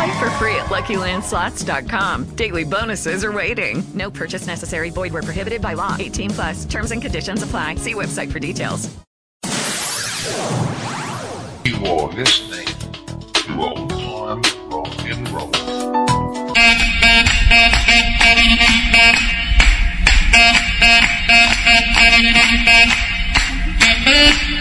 Play for free at LuckyLandSlots.com. Daily bonuses are waiting. No purchase necessary. Void where prohibited by law. 18 plus. Terms and conditions apply. See website for details. You are listening to Old Time Rock and Roll.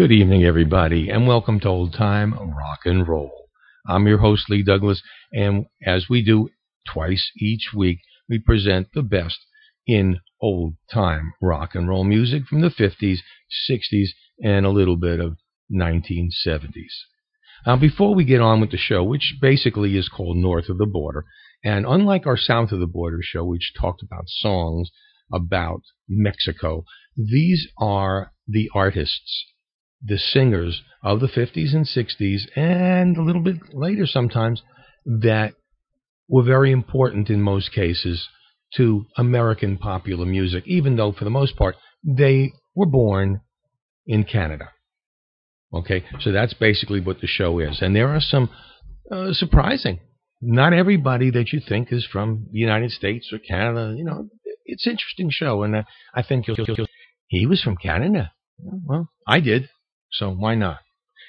Good evening, everybody, and welcome to Old Time Rock and Roll. I'm your host, Lee Douglas, and as we do twice each week, we present the best in old time rock and roll music from the 50s, 60s, and a little bit of 1970s. Now, before we get on with the show, which basically is called North of the Border, and unlike our South of the Border show, which talked about songs about Mexico, these are the artists the singers of the 50s and 60s, and a little bit later sometimes, that were very important in most cases to American popular music, even though for the most part they were born in Canada. Okay, so that's basically what the show is. And there are some uh, surprising. Not everybody that you think is from the United States or Canada. You know, it's an interesting show, and uh, I think you'll, you'll, you'll. He was from Canada. Well, I did. So why not?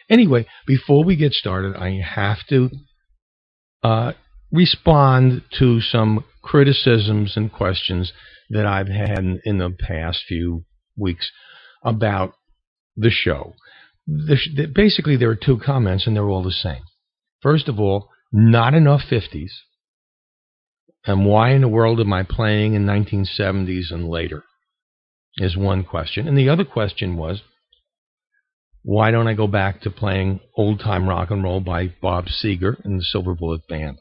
Anyway, before we get started, I have to uh, respond to some criticisms and questions that I've had in the past few weeks about the show. The, the, basically, there are two comments, and they're all the same. First of all, not enough 50s. And why in the world am I playing in 1970s and later? Is one question. And the other question was, why don't I go back to playing old time rock and roll by Bob Seger and the Silver Bullet Band?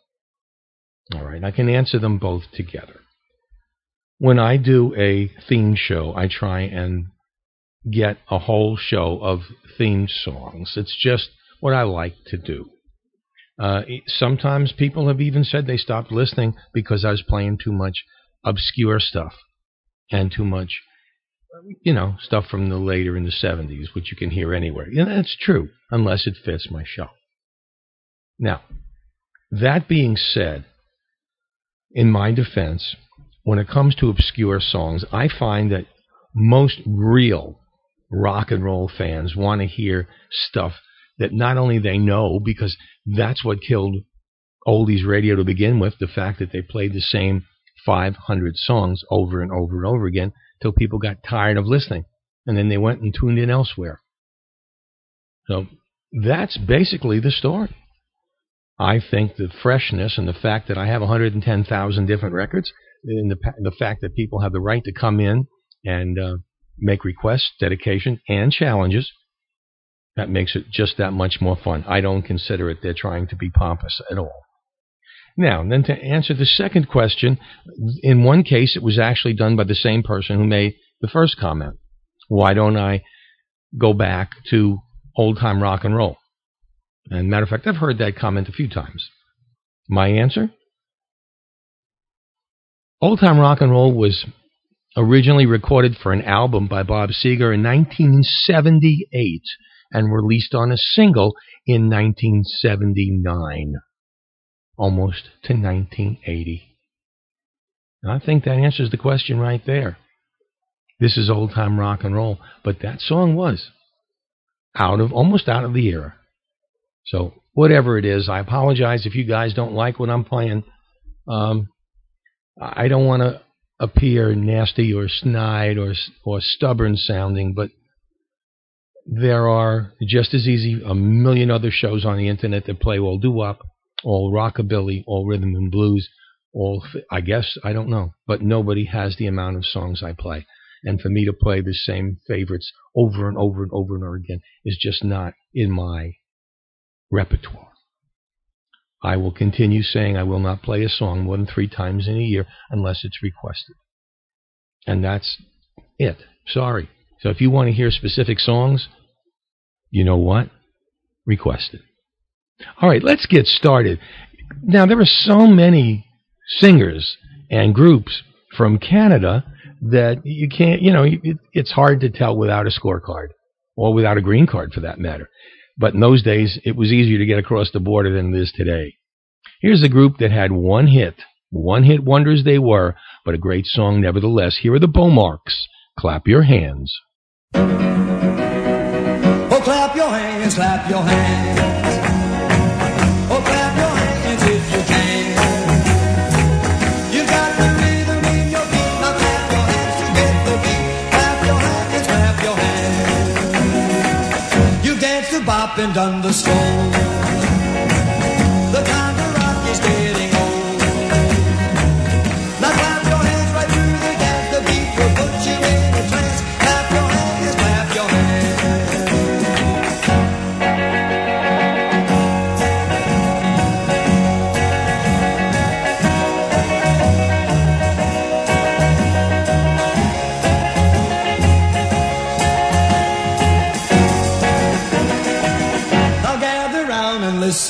All right, I can answer them both together. When I do a theme show, I try and get a whole show of theme songs. It's just what I like to do. Uh, sometimes people have even said they stopped listening because I was playing too much obscure stuff and too much you know, stuff from the later in the 70s, which you can hear anywhere. Yeah, that's true, unless it fits my show. Now, that being said, in my defense, when it comes to obscure songs, I find that most real rock and roll fans want to hear stuff that not only they know, because that's what killed oldies radio to begin with, the fact that they played the same 500 songs over and over and over again till people got tired of listening. And then they went and tuned in elsewhere. So that's basically the story. I think the freshness and the fact that I have 110,000 different records, and the, the fact that people have the right to come in and uh, make requests, dedication, and challenges, that makes it just that much more fun. I don't consider it they're trying to be pompous at all. Now, then to answer the second question, in one case, it was actually done by the same person who made the first comment. Why don't I go back to old time rock and roll? And matter of fact, I've heard that comment a few times. My answer? Old time rock and roll was originally recorded for an album by Bob Seger in 1978 and released on a single in 1979 almost to 1980. I think that answers the question right there. This is old time rock and roll, but that song was out of almost out of the era. So whatever it is, I apologize if you guys don't like what I'm playing. Um, I don't want to appear nasty or snide or or stubborn sounding, but there are just as easy a million other shows on the internet that play all doo wop, all rockabilly, all rhythm and blues, all I guess I don't know, but nobody has the amount of songs I play. And for me to play the same favorites over and over and over and over again is just not in my repertoire. I will continue saying I will not play a song more than three times in a year unless it's requested. And that's it. Sorry. So if you want to hear specific songs, you know what? Request it. All right, let's get started. Now, there are so many singers and groups from Canada that you can't, you know, it, it's hard to tell without a scorecard or without a green card for that matter. But in those days, it was easier to get across the border than it is today. Here's a group that had one hit. One hit wonders they were, but a great song nevertheless. Here are the Beau-Marks. Clap your hands. Oh, clap your hands, clap your hands. And done the stroll.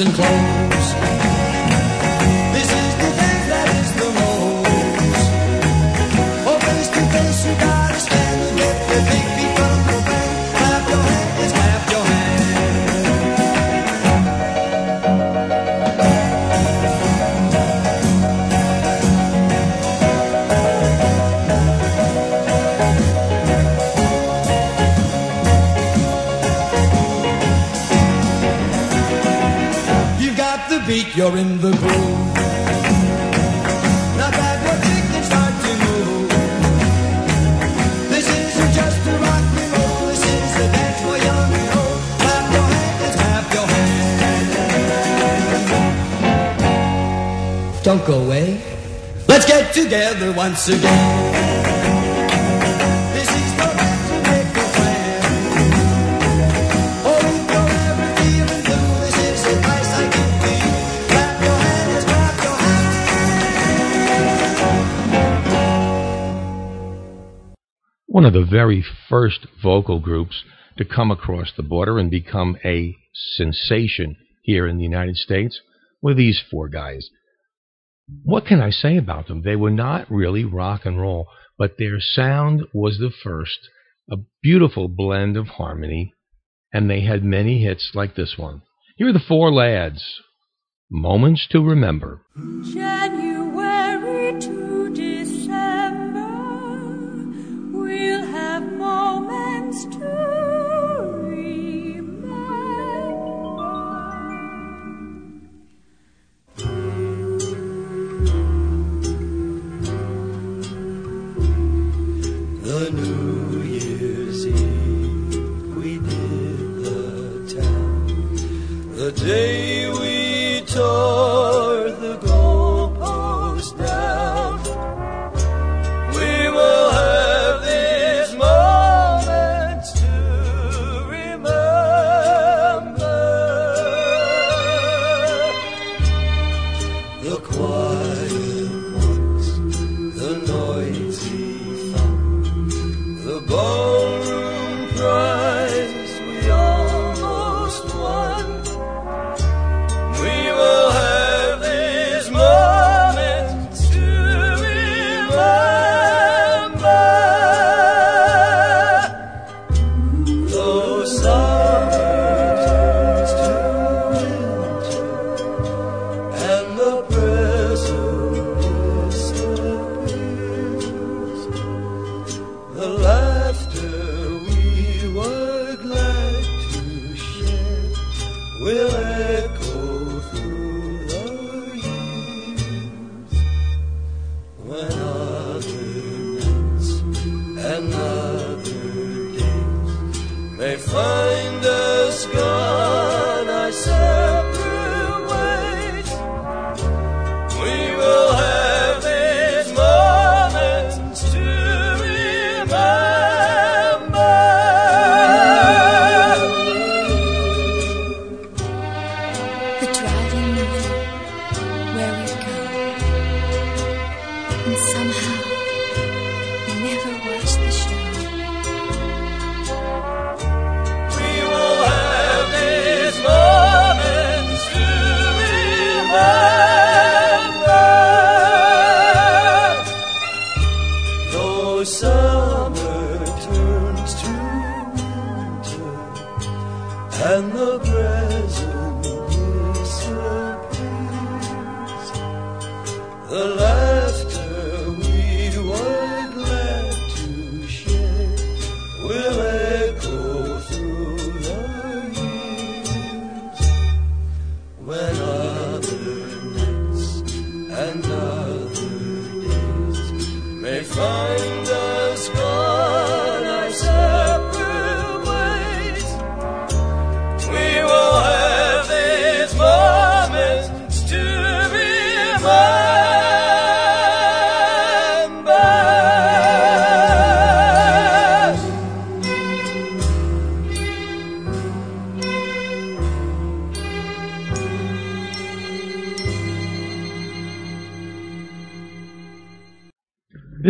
And listen you're in the groove. To move. This isn't just a rock and roll. This is dance for young and old. Clap your hands, clap your hands. Don't go away. Let's get together once again. One of the very first vocal groups to come across the border and become a sensation here in the United States were these four guys. What can I say about them? They were not really rock and roll, but their sound was the first, a beautiful blend of harmony, and they had many hits like this one. Here are the four lads. Moments to remember. January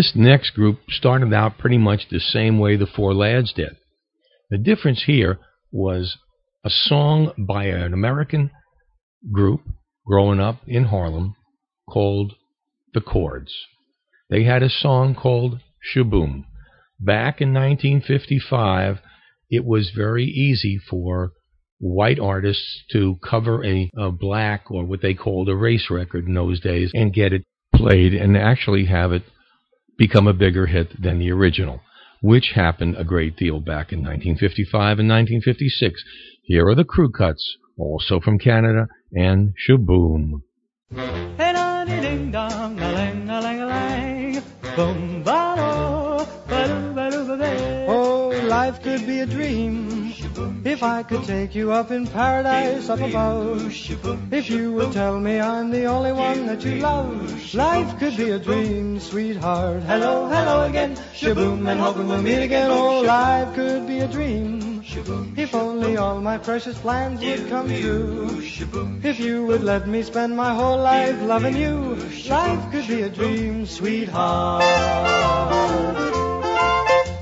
This next group started out pretty much the same way the Four Lads did. The difference here was a song by an American group growing up in Harlem called The Chords. They had a song called Shaboom. Back in 1955, it was very easy for white artists to cover a, a black or what they called a race record in those days and get it played and actually have it become a bigger hit than the original, which happened a great deal back in 1955 and 1956. Here are the crew cuts, also from Canada, and Shaboom. Hey, da, ding, dong. Boom, ba. Oh, life could be a dream if I could take you up in paradise up above. If you would tell me I'm the only one that you love, life could be a dream, sweetheart. Hello, hello again, shaboom, and hoping we'll meet again. Oh, life could be a dream. If only all my precious plans would come true. If you would let me spend my whole life loving you, life could be a dream, sweetheart.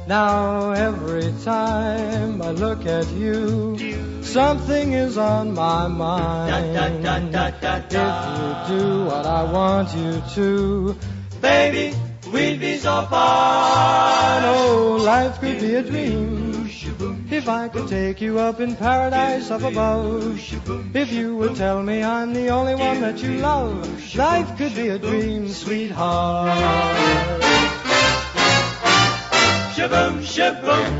Now every time I look at you, something is on my mind. If you do what I want you to, baby, we'd be so fine. Oh, life could be a dream. If I could take you up in paradise up above, if you would tell me I'm the only one that you love, life could be a dream, sweetheart shaboom, shaboom.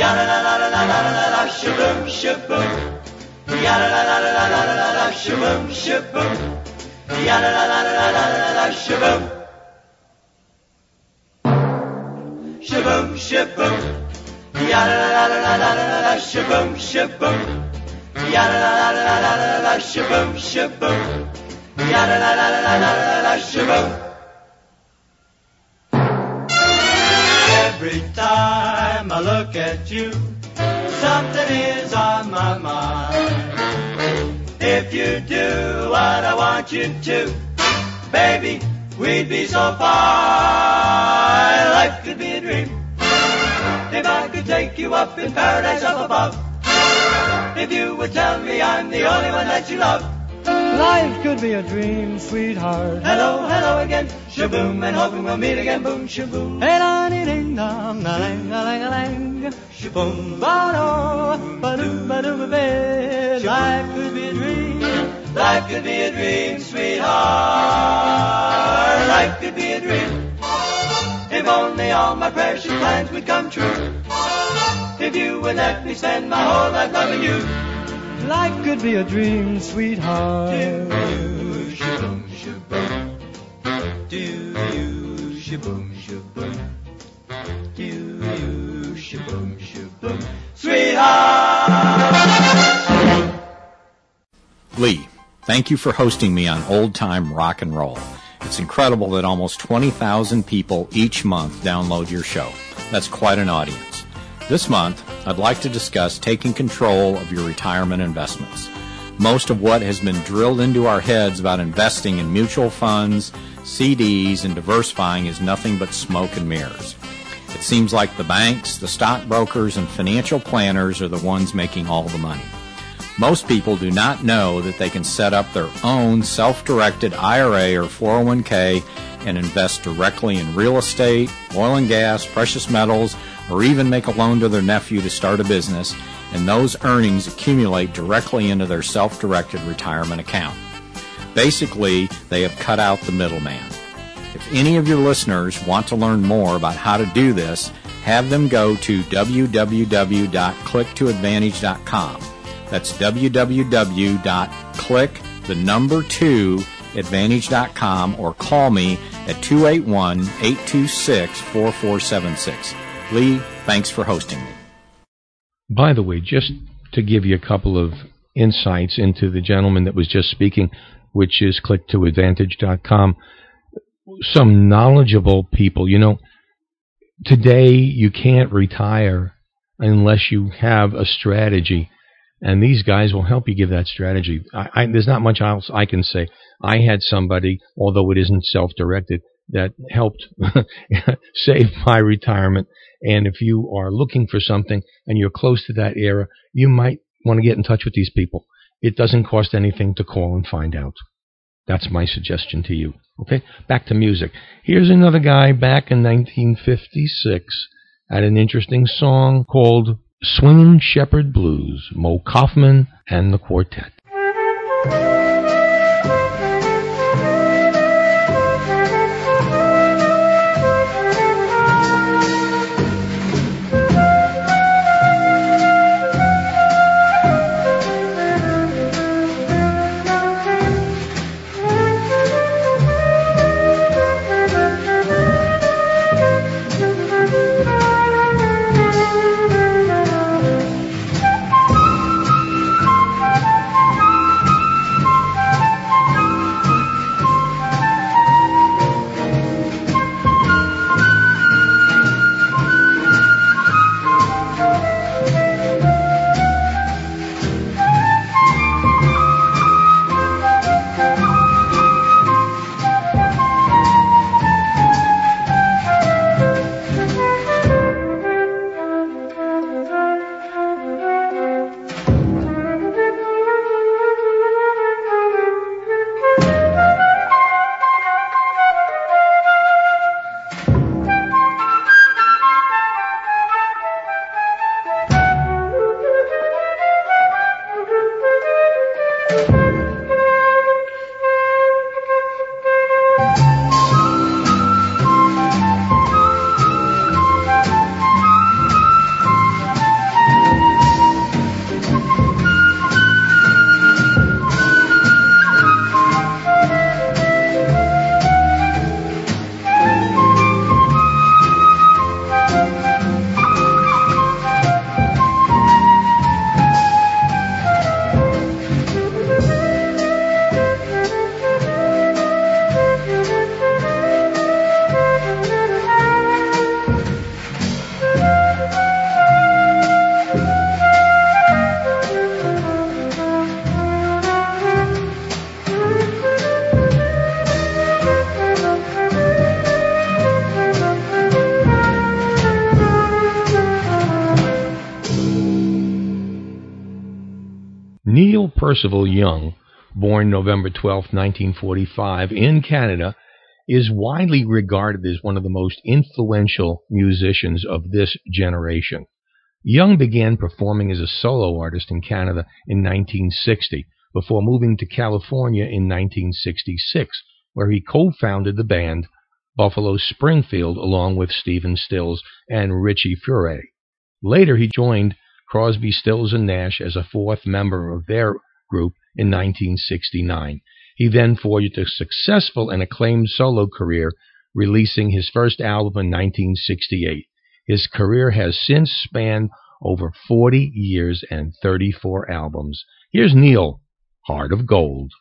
Yada la la la la la la la shaboom, shaboom. Yada la la la la la la la shaboom, shaboom. Yada la la la la la la la shaboom. Shaboom, shaboom. Yada la la la la la la shaboom, shaboom. Yada la la la la la la shaboom, shaboom. Yada la la la la la la shaboom. Every time I look at you, something is on my mind. If you do what I want you to, baby, we'd be so fine. Life could be a dream. If I could take you up in paradise up above, if you would tell me I'm the only one that you love. Life could be a dream, sweetheart. Hello, hello again. Shaboom, and hoping we'll meet again. Boom, shaboom. Hey, da, dee, ding, dong, a lang, a lang, lang. Shaboom, ba, do, ba, do, ba, do, ba, ba. Life could be a dream. Life could be a dream, sweetheart. Life could be a dream. If only all my precious plans would come true. If you would let me spend my whole life loving you life could be a dream, sweetheart. Lee, thank you for hosting me on Old Time Rock and Roll. It's incredible that almost 20,000 people each month download your show. That's quite an audience. This month, I'd like to discuss taking control of your retirement investments. Most of what has been drilled into our heads about investing in mutual funds, CDs, and diversifying is nothing but smoke and mirrors. It seems like the banks, the stockbrokers, and financial planners are the ones making all the money. Most people do not know that they can set up their own self directed IRA or 401k and invest directly in real estate, oil and gas, precious metals, or even make a loan to their nephew to start a business, and those earnings accumulate directly into their self directed retirement account. Basically, they have cut out the middleman. If any of your listeners want to learn more about how to do this, have them go to www.clicktoadvantage.com. That's www.click the number 2 advantage.com or call me at 281-826-4476. Lee, thanks for hosting me. By the way, just to give you a couple of insights into the gentleman that was just speaking, which is clicktoadvantage.com, some knowledgeable people, you know, today you can't retire unless you have a strategy and these guys will help you give that strategy. I, I, there's not much else I can say. I had somebody, although it isn't self-directed, that helped save my retirement. And if you are looking for something and you're close to that era, you might want to get in touch with these people. It doesn't cost anything to call and find out. That's my suggestion to you. Okay, back to music. Here's another guy back in 1956 had an interesting song called Swingin' Shepherd Blues, Moe Koffman and the Quartet. Percival Young, born November 12, 1945, in Canada, is widely regarded as one of the most influential musicians of this generation. Young began performing as a solo artist in Canada in 1960 before moving to California in 1966, where he co-founded the band Buffalo Springfield along with Stephen Stills and Richie Furay. Later he joined Crosby, Stills, and Nash as a fourth member of their group in 1969. He then forged a successful and acclaimed solo career, releasing his first album in 1968. His career has since spanned over 40 years and 34 albums. Here's Neil, Heart of Gold.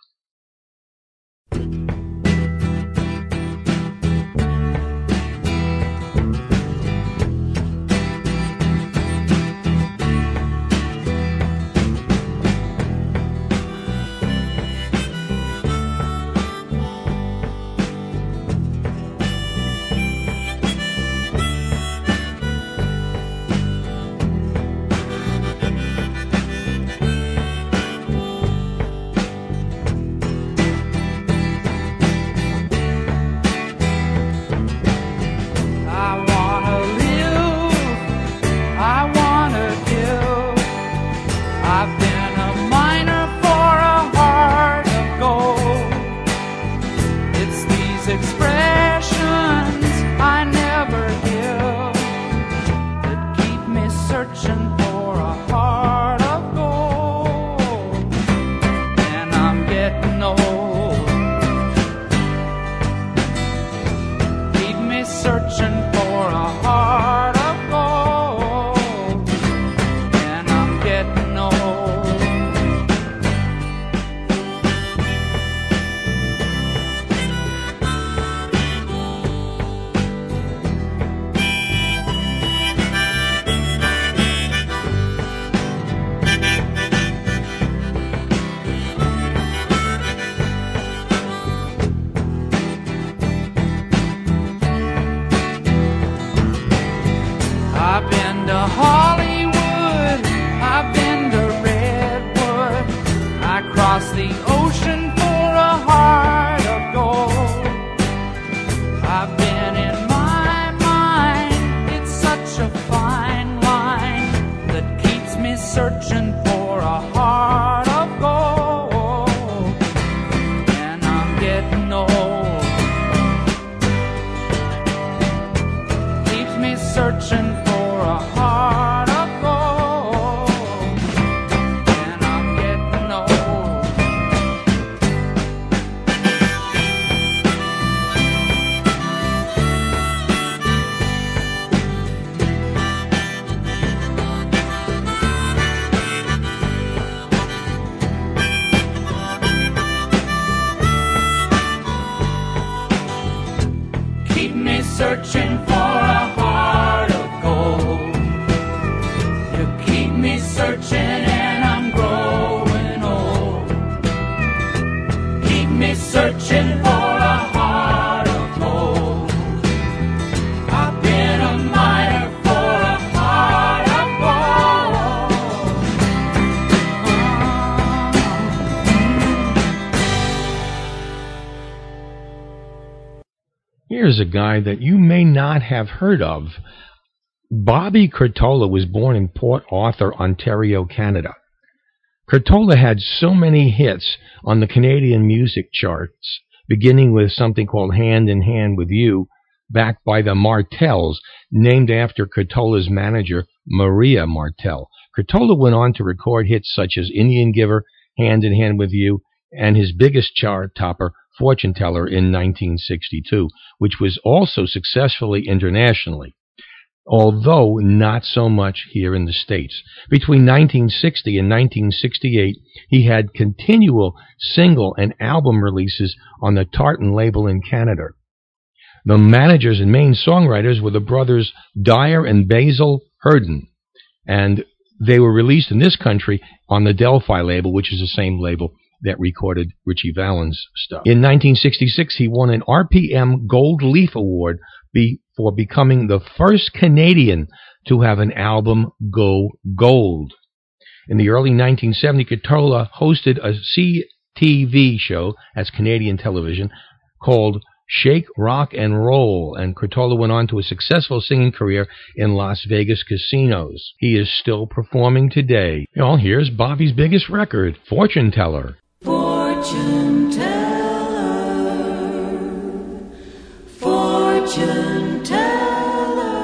A guy that you may not have heard of. Bobby Curtola was born in Port Arthur, Ontario, Canada. Curtola had so many hits on the Canadian music charts, beginning with something called Hand in Hand with You, backed by the Martells, named after Curtola's manager, Maria Martell. Curtola went on to record hits such as Indian Giver, Hand in Hand with You, and his biggest chart topper, Fortune Teller, in 1962, which was also successfully internationally although not so much here in the States. Between 1960 and 1968, he had continual single and album releases on the Tartan label in Canada. The managers and main songwriters were the brothers Dyer and Basil Hurdon, and they were released in this country on the Del-Fi label, which is the same label that recorded Ritchie Valens' stuff. In 1966, he won an RPM Gold Leaf Award be, for becoming the first Canadian to have an album go gold. In the early 1970s, Curtola hosted a CTV show, as Canadian television, called Shake, Rock, and Roll, and Curtola went on to a successful singing career in Las Vegas casinos. He is still performing today. Well, here's Bobby's biggest record, Fortune Teller. Fortune teller, fortune teller,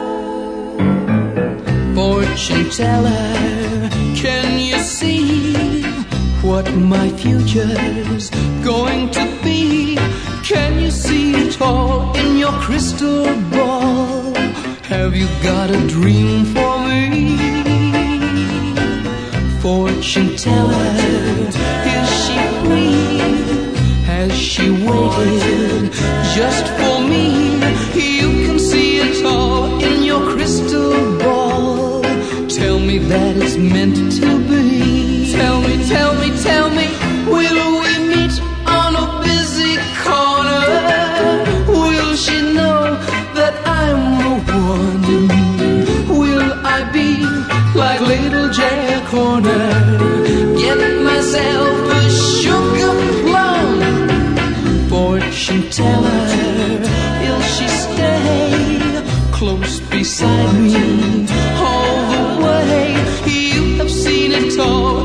Fortune teller, can you see what my future's going to be? Can you see it all in your crystal ball? Have you got a dream for me? Fortune teller, she waited just for me? You can see it all in your crystal ball. Tell me that it's meant to be. Tell me, tell me, tell me, will we meet on a busy corner? Will she know that I'm the one? Will I be like little Jack Horner? Get myself Fortune teller, will she stay close beside me all the way? You have seen it all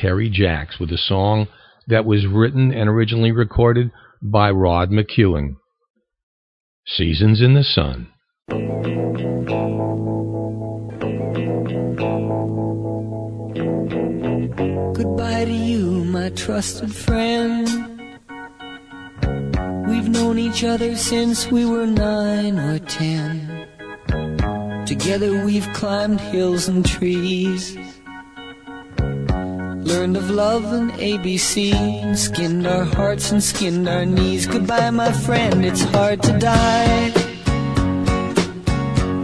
Terry Jacks with a song that was written and originally recorded by Rod McKuen. Seasons in the Sun. Goodbye to you, my trusted friend. We've known each other since we were nine or ten. Together we've climbed hills and trees. Learned of love and ABC, skinned our hearts and skinned our knees. Goodbye, my friend, it's hard to die.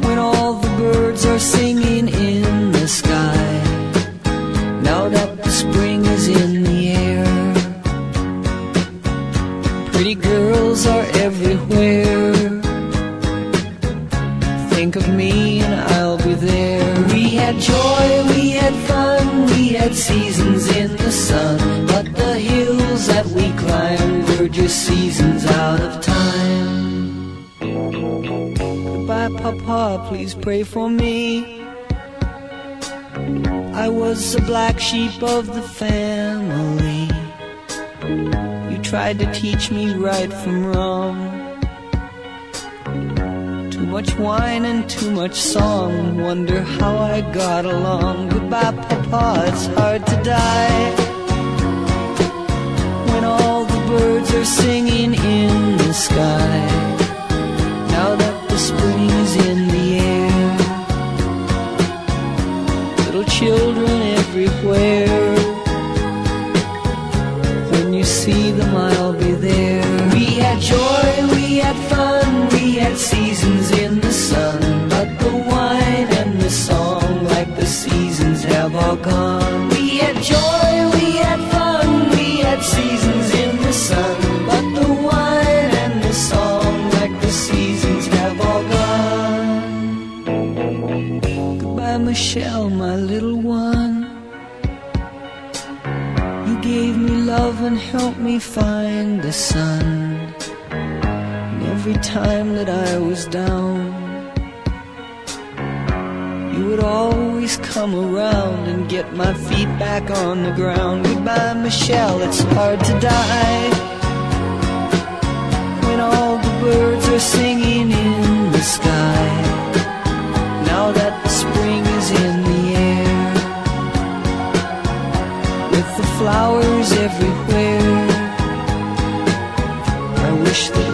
When all the birds are singing in the sky. Now that the spring is in the air, pretty girls are everywhere. Think of me and I'll be there. We had joy, we had fun, had seasons in the sun. But the hills that we climbed were just seasons out of time. Goodbye, Papa, please pray for me. I was the black sheep of the family. You tried to teach me right from wrong. Much wine and too much song. Wonder how I got along. Goodbye, Papa, it's hard to die. When all the birds are singing in the sky. Now that the spring is in the air. Little children everywhere. When you see them, I'll be there. We had joy, we had fun, we had seasons all gone. We had joy, we had fun, we had seasons in the sun. But the wine and the song, like the seasons, have all gone. Goodbye, Michelle, my little one. You gave me love and helped me find the sun. And every time that I was down, would always come around and get my feet back on the ground. Goodbye, Michelle, it's hard to die. When all the birds are singing in the sky. Now that the spring is in the air with the flowers everywhere. I wish that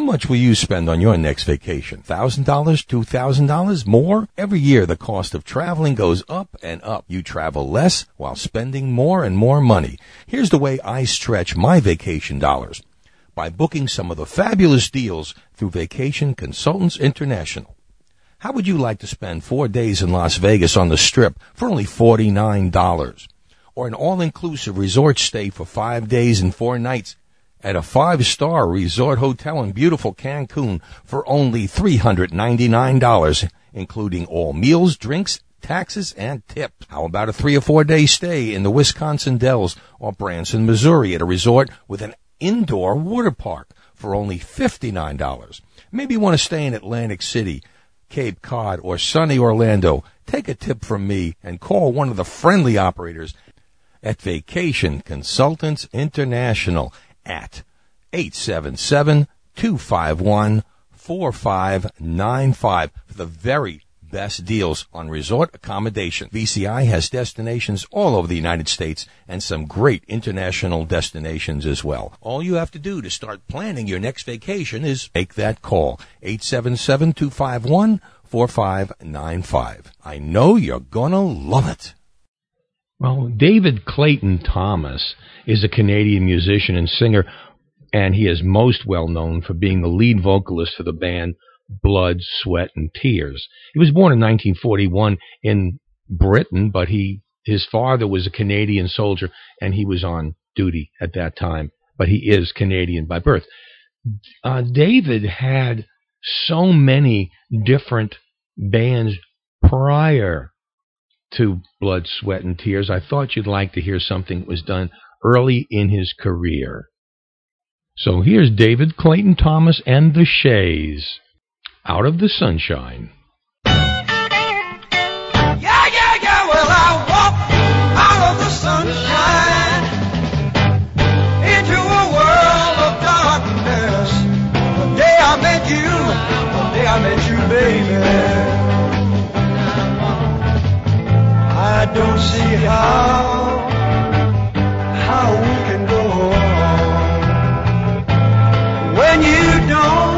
How much will you spend on your next vacation? $1,000? $2,000? More? Every year the cost of traveling goes up and up. You travel less while spending more and more money. Here's the way I stretch my vacation dollars. By booking some of the fabulous deals through Vacation Consultants International. How would you like to spend four days in Las Vegas on the Strip for only $49? Or an all-inclusive resort stay for five days and four nights at a five star resort hotel in beautiful Cancun for only $399, including all meals, drinks, taxes, and tip. How about a three or four day stay in the Wisconsin Dells or Branson, Missouri at a resort with an indoor water park for only $59? Maybe you want to stay in Atlantic City, Cape Cod, or sunny Orlando. Take a tip from me and call one of the friendly operators at Vacation Consultants International at 877-251-4595 for the very best deals on resort accommodation. VCI has destinations all over the United States and some great international destinations as well. All you have to do to start planning your next vacation is make that call. 877-251-4595. I know you're gonna love it. Well, David Clayton Thomas is a Canadian musician and singer, and he is most well known for being the lead vocalist for the band Blood, Sweat, and Tears. He was born in 1941 in Britain, but he his father was a Canadian soldier, and he was on duty at that time. But he is Canadian by birth. Uh, David had so many different bands prior to Blood, Sweat, and Tears. I thought you'd like to hear something that was done early in his career. So here's David Clayton Thomas and the Shays. Out of the Sunshine. Yeah, yeah, yeah, well, I walk out of the sunshine into a world of darkness. The day I met you, the day I met you, baby. I don't see how when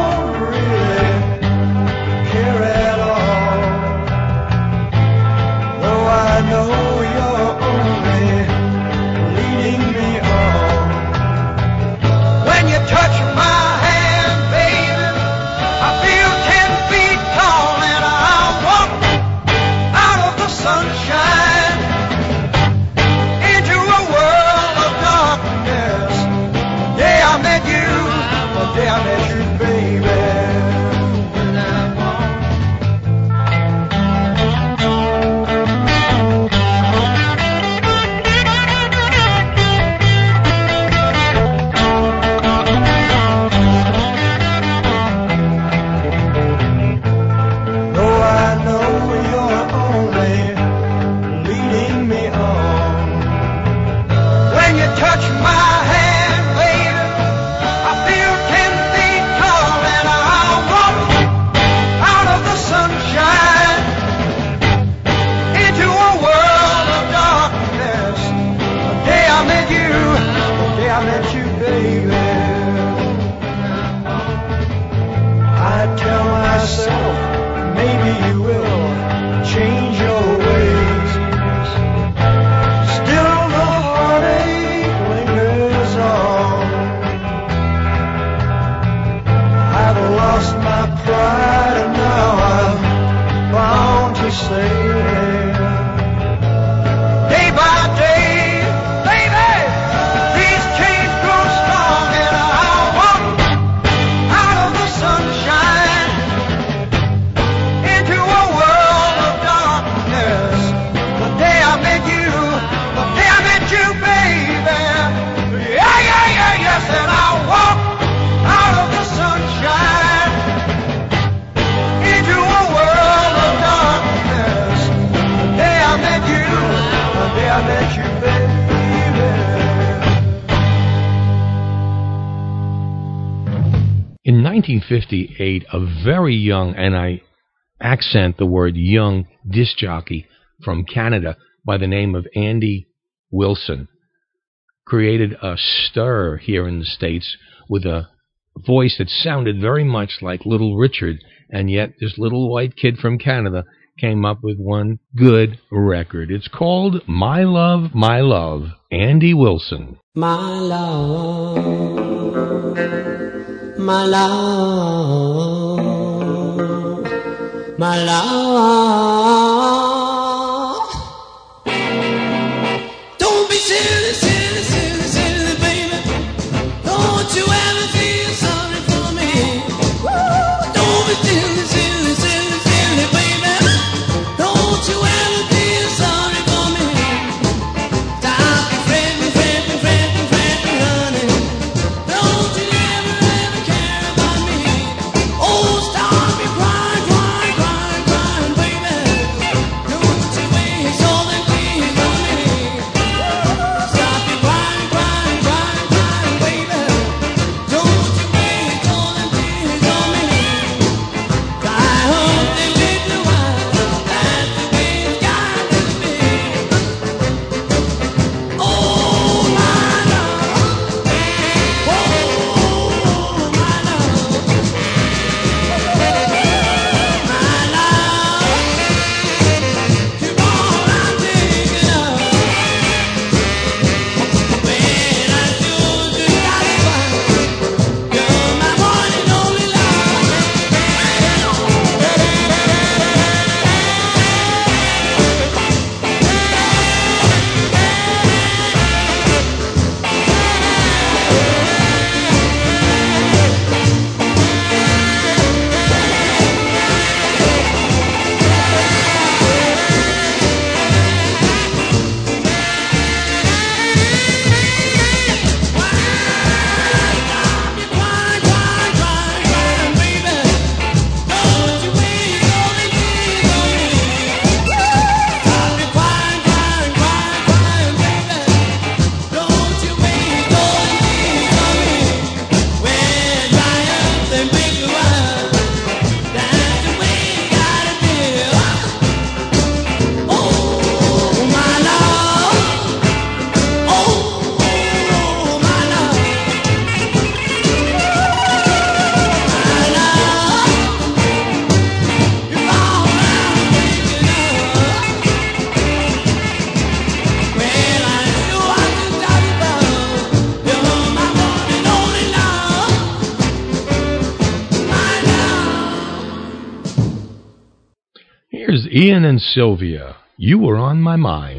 young, and I accent the word young, disc jockey from Canada by the name of Andy Wilson created a stir here in the States with a voice that sounded very much like Little Richard, and yet this little white kid from Canada came up with one good record. It's called My Love, My Love, Andy Wilson. My love, my love, my love. Ian and Sylvia. You were on my mind.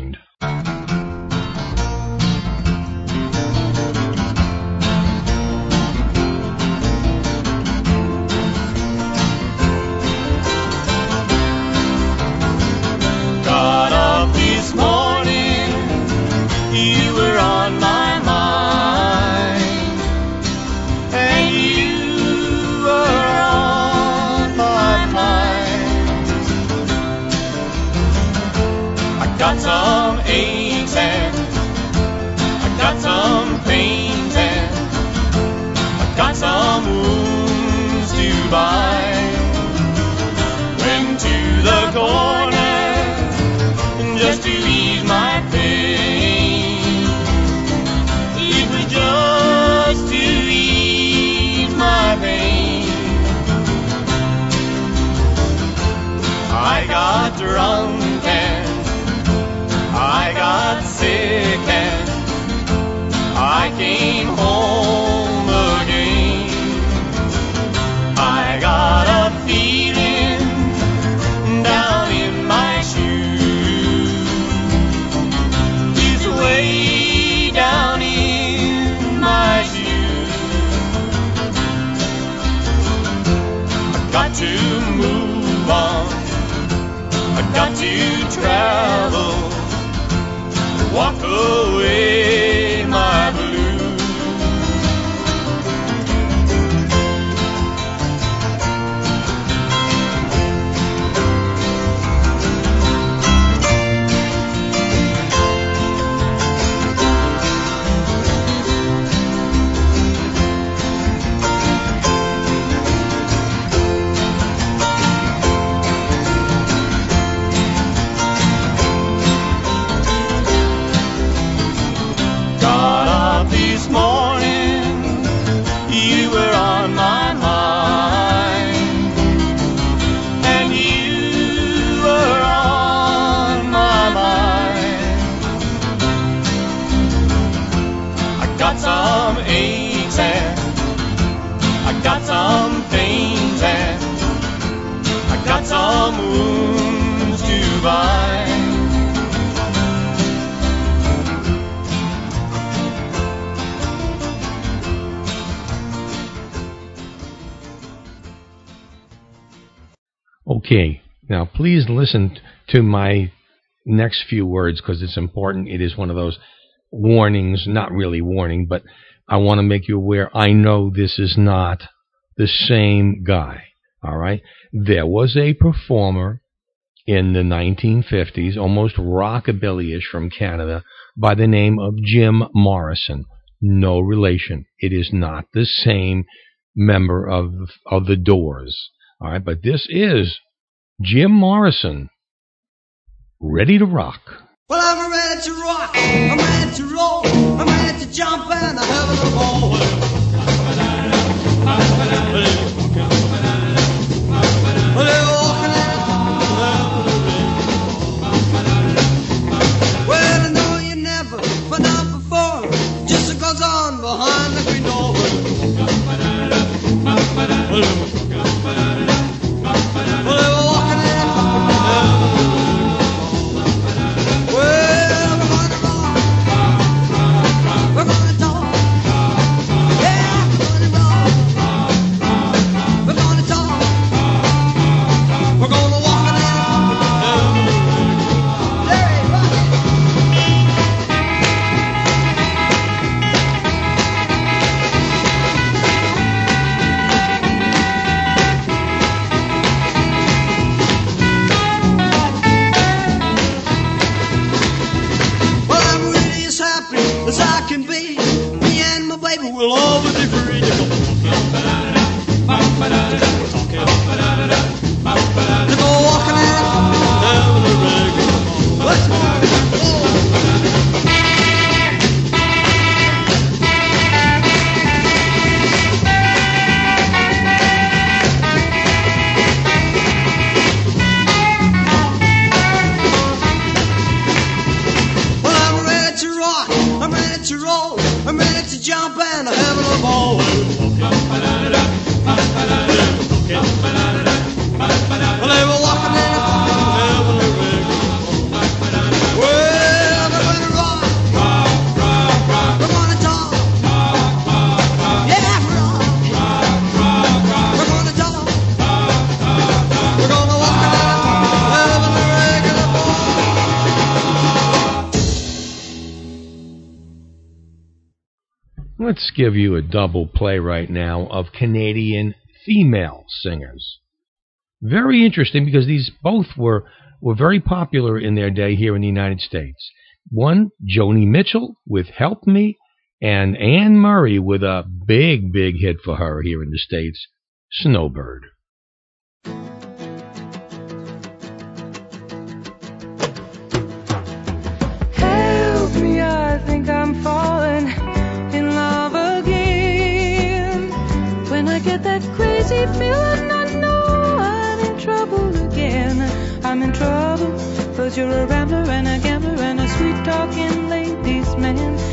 Got to move on. I got to travel. Walk away Okay, now please listen to my next few words because it's important. It is one of those warnings, not really warning, but I want to make you aware. I know this is not the same guy. All right. There was a performer in the 1950s, almost rockabilly-ish from Canada, by the name of Jim Morrison. No relation. It is not the same member of of the Doors. All right, but this is Jim Morrison, ready to rock. Well, I'm ready to rock, I'm ready to roll, I'm ready to jump and I'm having a ball. Well, I know you never before, just behind the green door. Give you a double play right now of Canadian female singers. Very interesting because these both were were very popular in their day here in the United States. One, Joni Mitchell with Help Me, and Anne Murray with a big, big hit for her here in the States, Snowbird. Crazy feeling, I know I'm in trouble again. I'm in trouble, cause you're a rambler and a gambler and a sweet talking ladies man.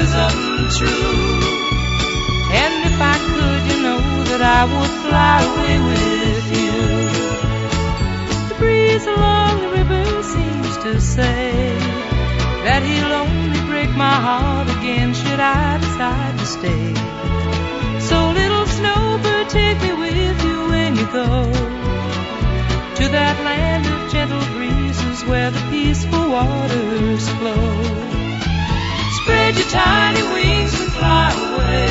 Is untrue. And if I could, you know that I would fly away with you. The breeze along the river seems to say that he'll only break my heart again should I decide to stay. So little snowbird, take me with you when you go to that land of gentle breezes where the peaceful waters flow. Spread your tiny wings and fly away,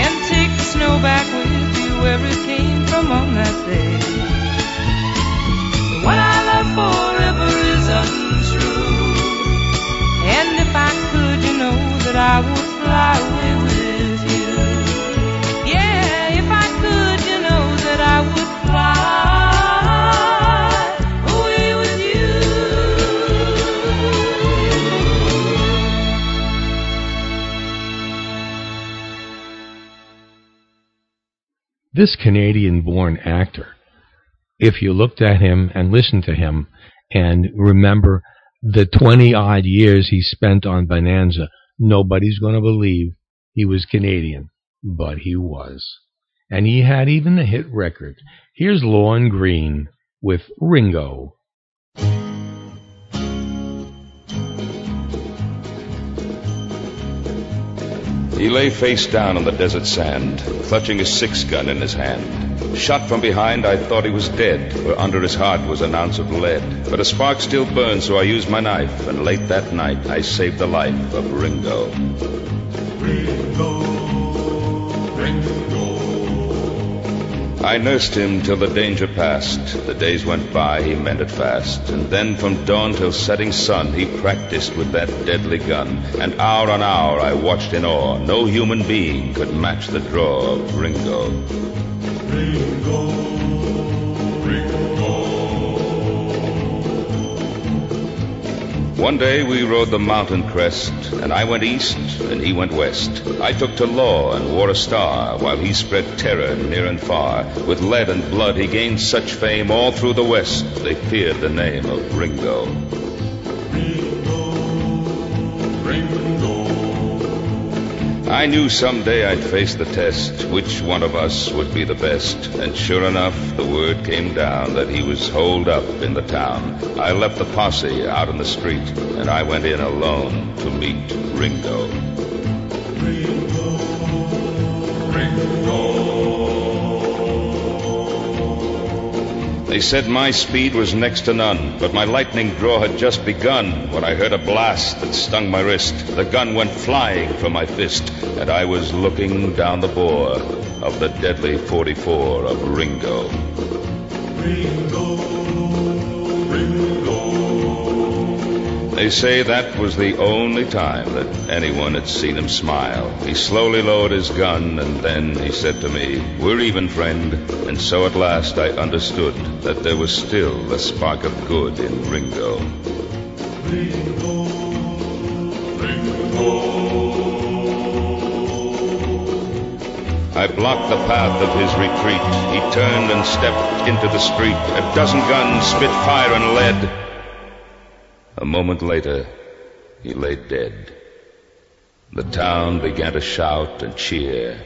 and take the snow back with you where it came from on that day. The one I love forever is untrue, and if I could, you know that I would fly away This Canadian born actor, if you looked at him and listened to him and remember the 20 odd years he spent on Bonanza, nobody's going to believe he was Canadian, but he was. And he had even a hit record. Here's Lorne Greene with Ringo. He lay face down on the desert sand, clutching his six gun in his hand. Shot from behind, I thought he was dead, for under his heart was an ounce of lead. But a spark still burned, so I used my knife, and late that night I saved the life of Ringo. I nursed him till the danger passed. The days went by, he mended fast. And then from dawn till setting sun, he practiced with that deadly gun. And hour on hour I watched in awe. No human being could match the draw of Ringo. One day we rode the mountain crest, and I went east and he went west. I took to law and wore a star, while he spread terror near and far. With lead and blood he gained such fame all through the west, they feared the name of Ringo. I knew someday I'd face the test, which one of us would be the best. And sure enough, the word came down that he was holed up in the town. I left the posse out in the street, and I went in alone to meet Ringo. Ringo Ringo. They said my speed was next to none, but my lightning draw had just begun when I heard a blast that stung my wrist. The gun went flying from my fist, and I was looking down the bore of the deadly 44 of Ringo. Ringo. They say that was the only time that anyone had seen him smile. He slowly lowered his gun, and then he said to me, We're even, friend. And so at last I understood that there was still a spark of good in Ringo. Ringo, Ringo. I blocked the path of his retreat. He turned and stepped into the street. A dozen guns spit fire and lead. A moment later, he lay dead. The town began to shout and cheer.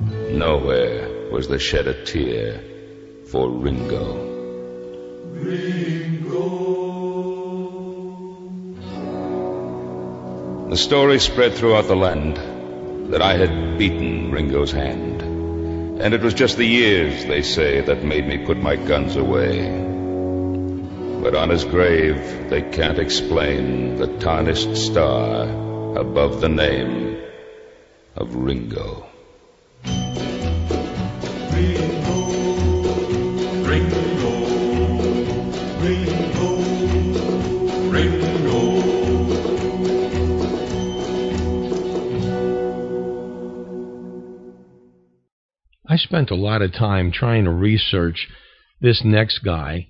Nowhere was there shed a tear for Ringo. Ringo. The story spread throughout the land that I had beaten Ringo's hand. And it was just the years, they say, that made me put my guns away. But on his grave, they can't explain the tarnished star above the name of Ringo. I spent a lot of time trying to research this next guy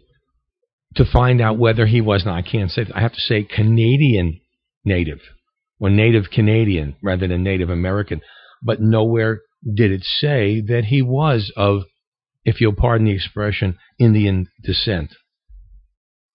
to find out whether he was, now I can't say, I have to say Canadian native or native Canadian rather than Native American, but nowhere did it say that he was of, if you'll pardon the expression, Indian descent.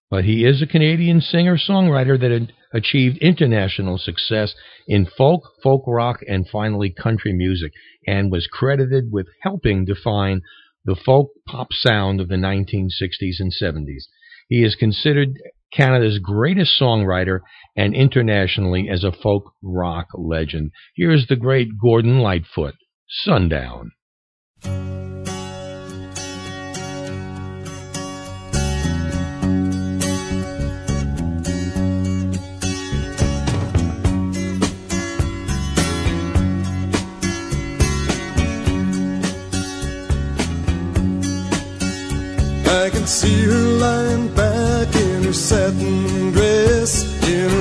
But he is a Canadian singer songwriter that achieved international success in folk, folk rock, and finally country music, and was credited with helping define the folk pop sound of the 1960s and 70s. He is considered Canada's greatest songwriter and internationally as a folk rock legend. Here's the great Gordon Lightfoot, Sundown. See her lying back in her satin dress in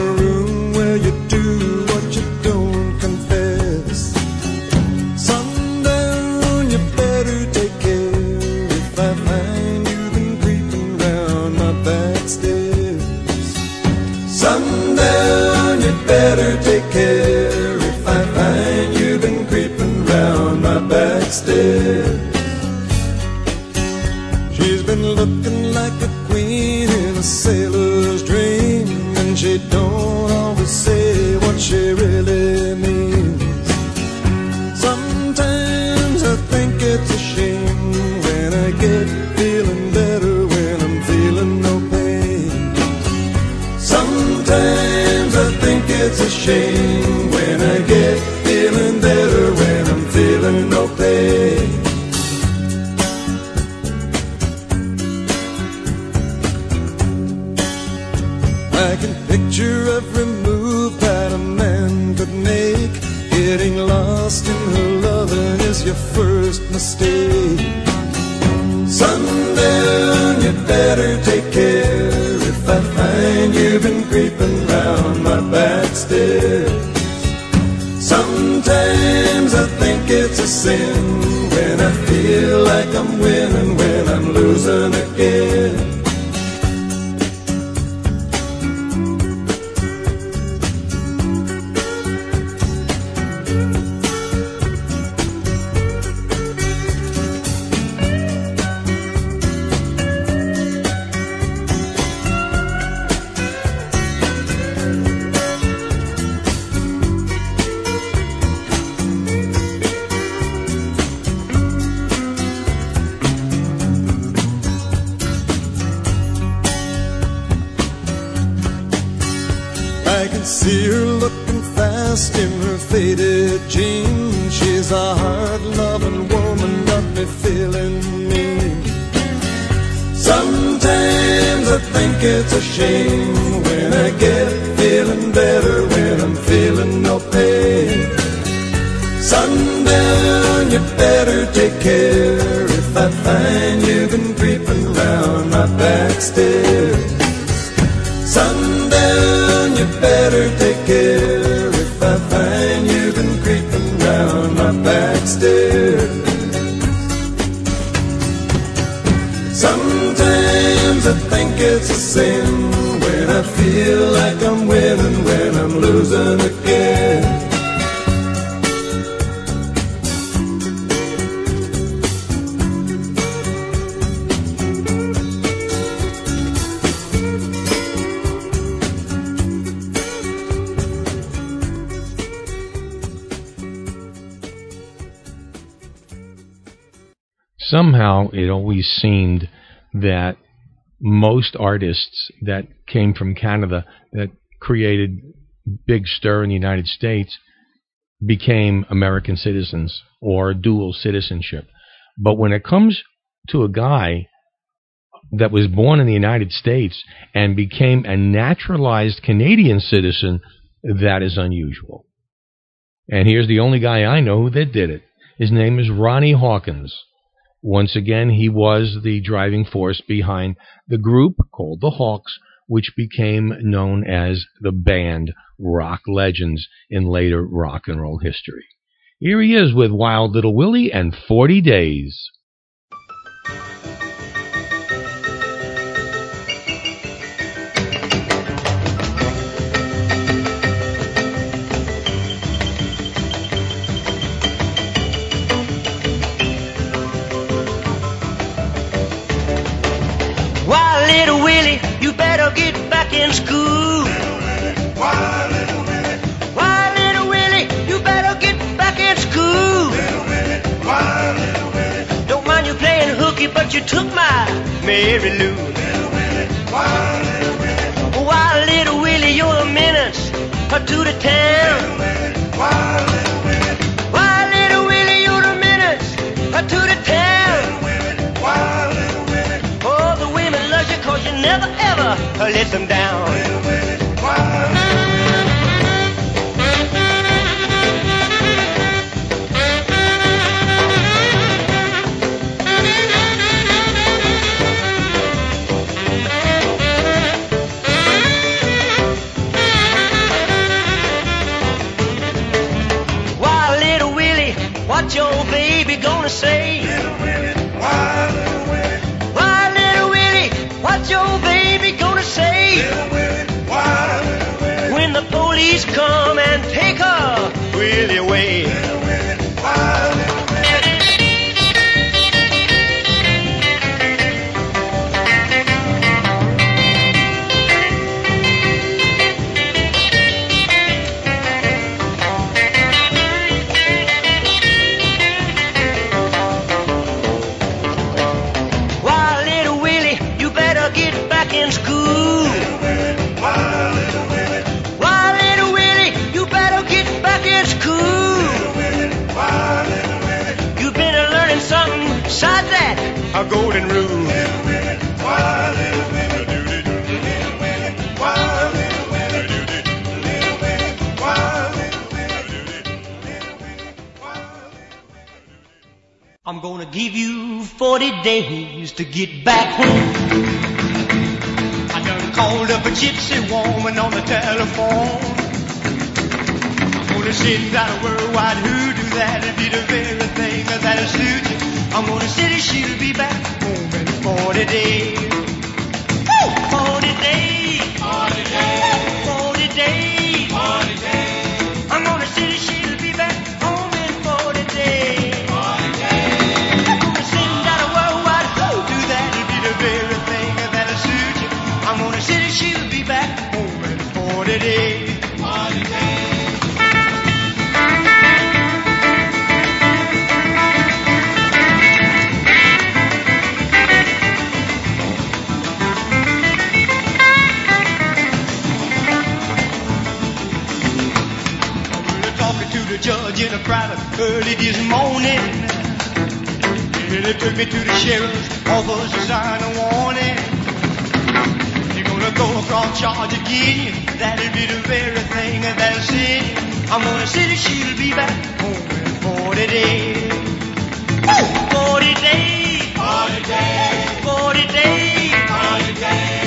somehow it always seemed that most artists that came from Canada that created big stir in the United States became American citizens or dual citizenship. But when it comes to a guy that was born in the United States and became a naturalized Canadian citizen, that is unusual. And here's the only guy I know that did it. His name is Ronnie Hawkins. Once again, he was the driving force behind the group called the Hawks, which became known as the band Rock Legends in later rock and roll history. Here he is with Wild Little Willie and 40 Days. In school. Why, little Willie? Why, little Willie, you better get back in school. Little Willie, Why, little Willie? Don't mind you playing hooky, but you took my Mary Lou. Little Willie, Why, little Willie? Why, little Willie, you're a menace to the town. Little Willie? Why, never let them down. Why, little Willie, what your baby gonna say? Little Willie, why? When the police come and take her Willie away. A golden rule. I'm gonna give you 40 days to get back home. I done called up a gypsy woman on the telephone. I'm gonna send out a worldwide hoodoo that'll be the very thing that'll suit you. I'm gonna say that she'll be back home in 40 days. Woo! 40 days. Early this morning. And they took me to the sheriff's office to sign a warning. You're gonna go across charge again. That'll be the very thing that'll send you. I'm gonna say that she'll be back home in 40 days. Woo! 40 days. 40 days. 40 days. 40 days.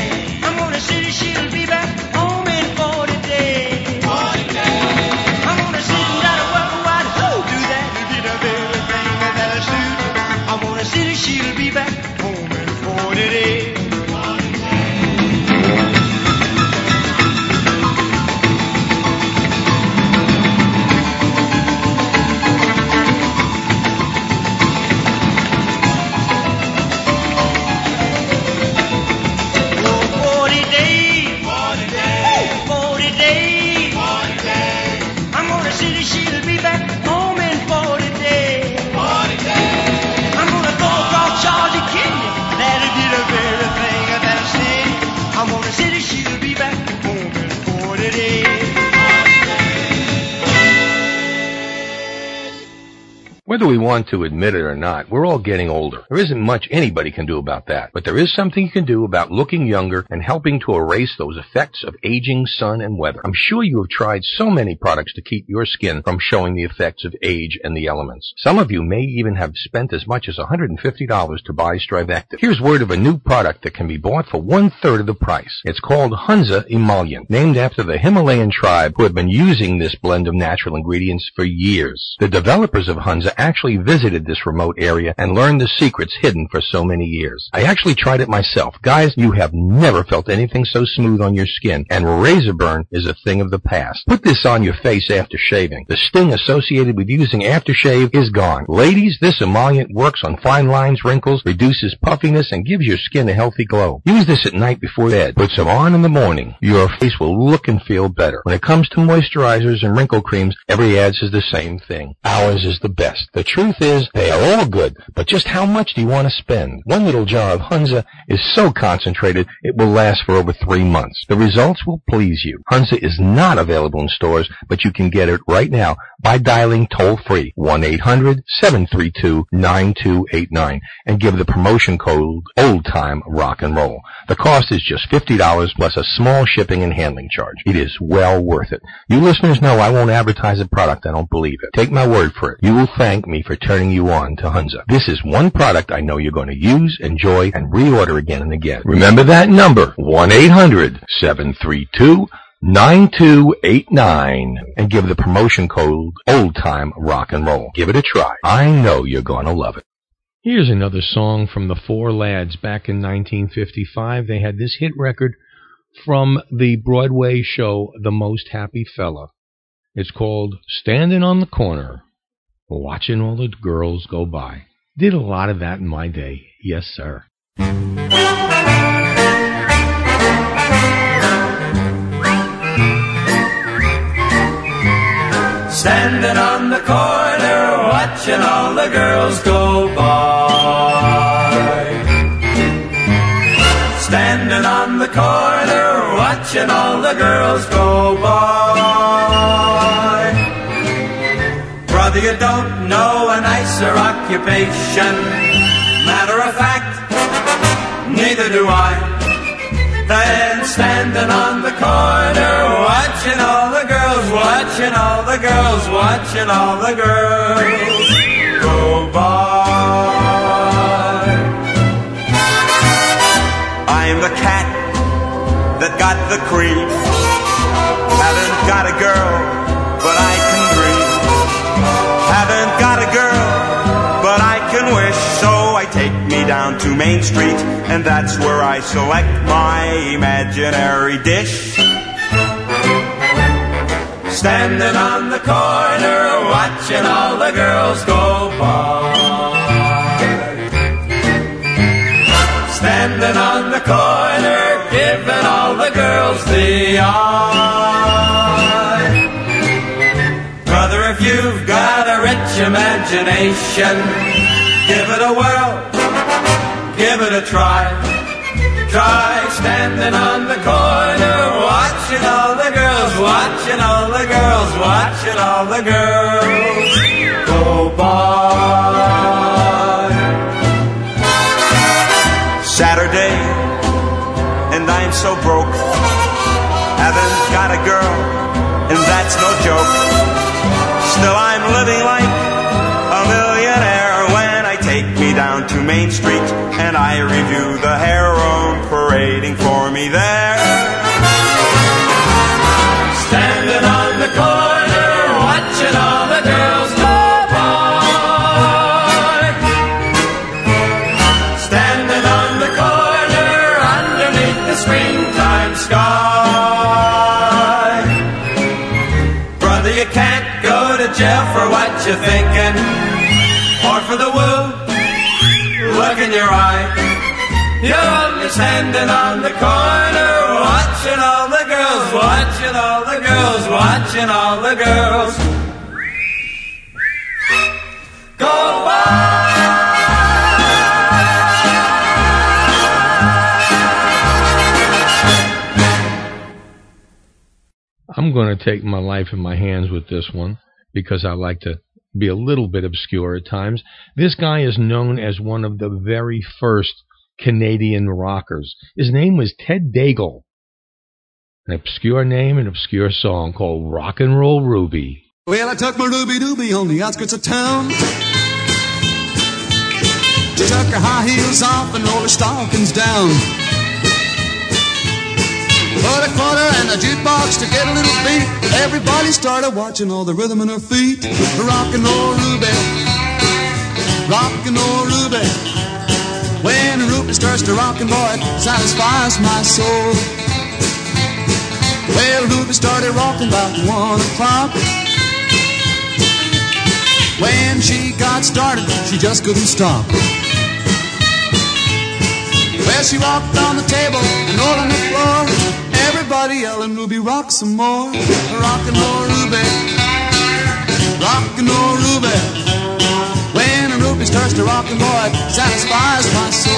Whether we want to admit it or not, we're all getting older. There isn't much anybody can do about that. But there is something you can do about looking younger and helping to erase those effects of aging, sun, and weather. I'm sure you have tried so many products to keep your skin from showing the effects of age and the elements. Some of you may even have spent as much as $150 to buy StriVectin. Here's word of a new product that can be bought for one third of the price. It's called Hunza Emollient, named after the Himalayan tribe who have been using this blend of natural ingredients for years. The developers of Hunza actually visited this remote area and learned the secrets hidden for so many years. I actually tried it myself. Guys, you have never felt anything so smooth on your skin, and razor burn is a thing of the past. Put this on your face after shaving. The sting associated with using aftershave is gone. Ladies, this emollient works on fine lines, wrinkles, reduces puffiness, and gives your skin a healthy glow. Use this at night before bed. Put some on in the morning. Your face will look and feel better. When it comes to moisturizers and wrinkle creams, every ad says the same thing. Ours is the best. The truth is, they are all good, but just how much do you want to spend? One little jar of Hunza is so concentrated, it will last for over three months. The results will please you. Hunza is not available in stores, but you can get it right now by dialing toll free 1-800-732-9289 and give the promotion code old time rock and roll. The cost is just $50 plus a small shipping and handling charge. It is well worth it. You listeners know I won't advertise a product I don't believe it. Take my word for it. You will thank me for turning you on to Hunza. This is one product I know you're going to use, enjoy, and reorder again and again. Remember that number, 1-800-732 9289 and give the promotion code Old Time Rock and Roll. Give it a try. I know you're gonna love it. Here's another song from the Four Lads back in 1955. They had this hit record from the Broadway show The Most Happy Fella. It's called Standing on the Corner, Watching All the Girls Go By. Did a lot of that in my day. Yes, sir. Standing on the corner, watching all the girls go by. Standing on the corner, watching all the girls go by. Brother, you don't know a nicer occupation. Matter of fact, neither do I Then standing on the corner, watching all the girls, watching all the girls, watching all the girls go by. I'm the cat that got the cream. Main Street, and that's where I select my imaginary dish. Standing on the corner, watching all the girls go by. Standing on the corner, giving all the girls the eye. Brother, if you've got a rich imagination, give it a whirl, give it a try. Try standing on the corner, watching all the girls, watching all the girls, watching all the girls go by. Saturday, and I'm so broke. Haven't got a girl, and that's no joke. Still, I'm living like a millionaire when I take me down to Main Street and I review the harem parading for me there. Standing on the corner, watching all the girls go by. Standing on the corner, underneath the springtime sky. Brother, you can't go to jail for what you're thinking, standing on the corner, watching all the girls, watching all the girls, watching all the girls. Go I'm going to take my life in my hands with this one because I like to be a little bit obscure at times. This guy is known as one of the very first Canadian rockers. His name was Ted Daigle. An obscure name, an obscure song called Rock and Roll Ruby. Well, I took my Ruby Dooby on the outskirts of town. Took her high heels off and rolled her stockings down. Put a quarter in a jukebox to get a little beat. Everybody started watching all the rhythm in her feet. Rock and roll Ruby, rock and roll Ruby. When Ruby starts to rockin', boy, it satisfies my soul. Well, Ruby started rocking about one o'clock. When she got started, she just couldn't stop. Well, she rocked on the table and rolled on the floor. Everybody yelling, Ruby, rock some more. Rockin' roll, Ruby. Rock and roll, Ruby. Ruby to rock and boy, it satisfies my soul.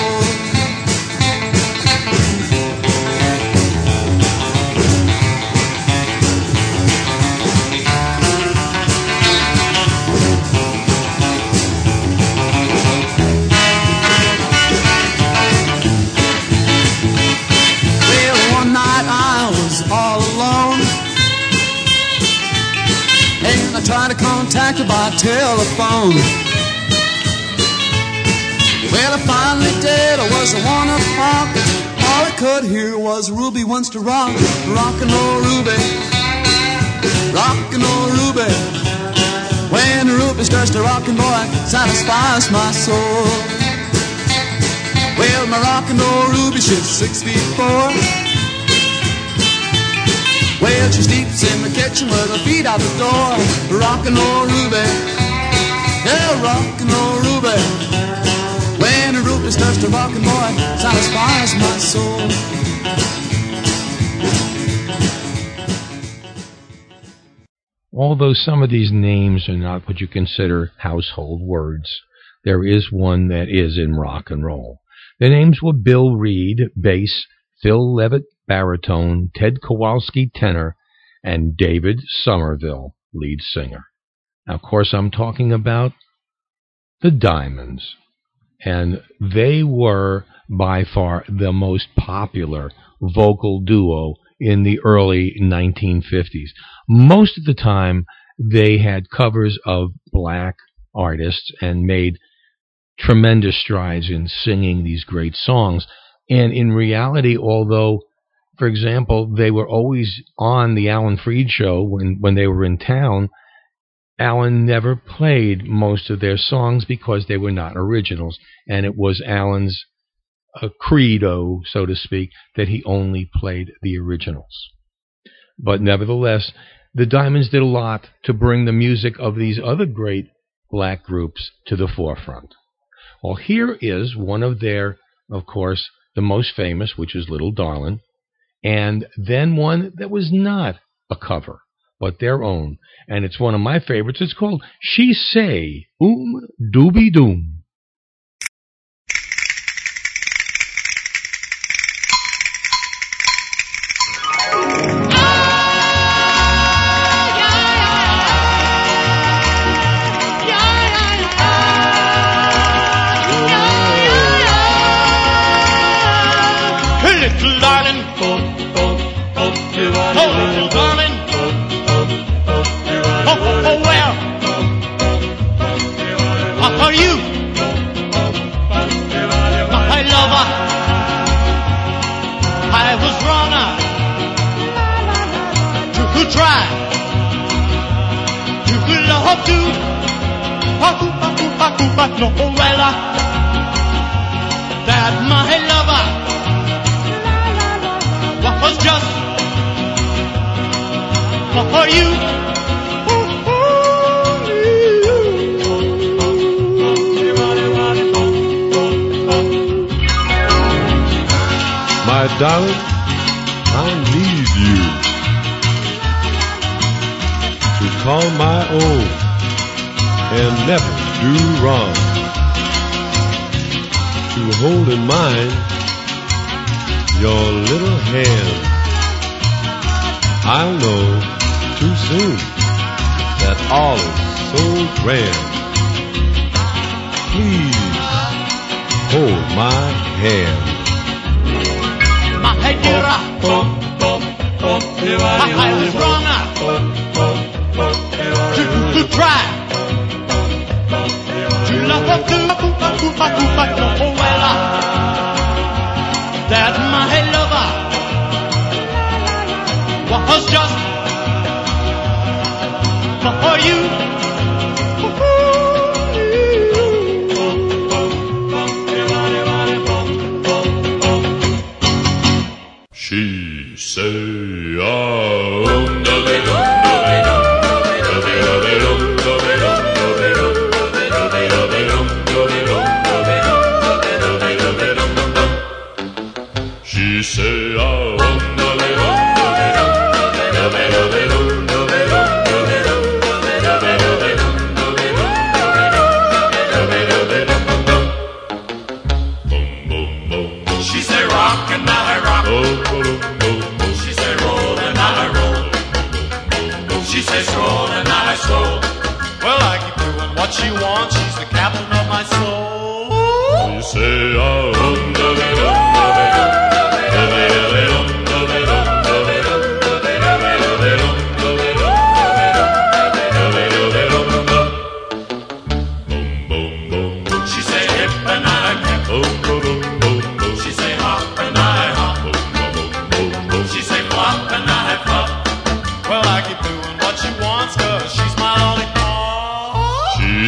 Well, one night I was all alone. And I tried to contact her by telephone. Well, I finally did. I was the one o'clock all I could hear was Ruby wants to rock, rock and roll Ruby, rock and roll Ruby. When Ruby starts to rock and boy, satisfies my soul. Well, my rock and roll Ruby, she's six feet four. Well, she sleeps in the kitchen with her feet out the door. Rock and roll Ruby, yeah, rock and roll Ruby. When a Ruby starts to rock and boy, satisfies my soul. Although some of these names are not what you consider household words, there is one that is in rock and roll. The names were Bill Reed, bass, Phil Levitt, baritone, Ted Kowalski, tenor, and David Somerville, lead singer. Now, of course, I'm talking about the Diamonds, and they were by far the most popular vocal duo in the early 1950s. Most of the time, they had covers of black artists and made tremendous strides in singing these great songs. And in reality, although, for example, they were always on the Alan Freed show when, when they were in town, Alan never played most of their songs because they were not originals. And it was Alan's a uh, credo, so to speak, that he only played the originals. But nevertheless, the Diamonds did a lot to bring the music of these other great black groups to the forefront. Well, here is one of their, of course, the most famous, which is Little Darlin', and then one that was not a cover, but their own. And it's one of my favorites. It's called She Say, Um Dooby Doom. Little darling, oh, oh, oh, little darling, oh, oh, oh, well, you. My lover? I was wrong. Love but no, well, uh, that my lover was just for you. My darling, I need you to call my own and never do wrong. To hold in mind your little hand. I'll know too soon that all is so grand. Please hold my hand. My dear, oh, oh, oh, I was wrong to, to try to love her oh, well, that my lover was just for you.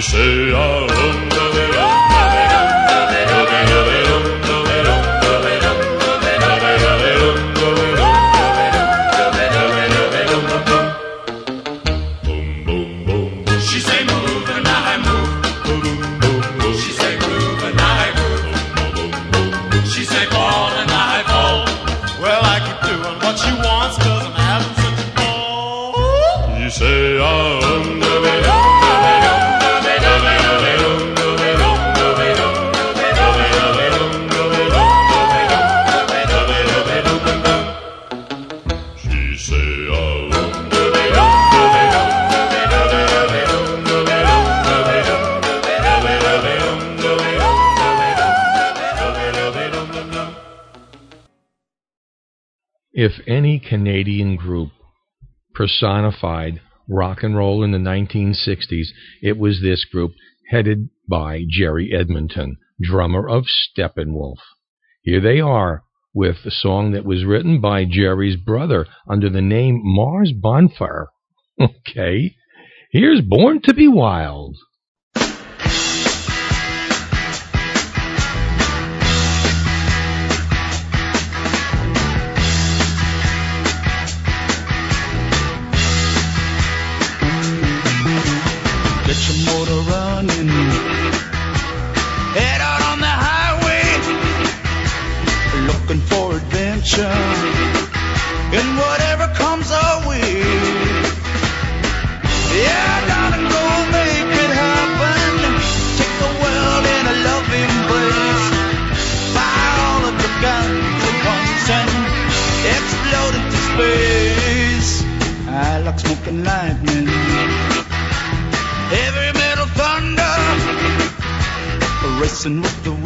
Say, oh, She Canadian group personified rock and roll in the 1960s, it was this group headed by Jerry Edmonton, drummer of Steppenwolf. Here they are with a song that was written by Jerry's brother under the name Mars Bonfire. Okay, here's Born to Be Wild. Running. Head out on the highway. Looking for adventure. And whatever comes our way. Yeah, darling, go make it happen. Take the world in a love embrace. Fire all of your guns at once and explode into space. I like smoking lightning. Racing with the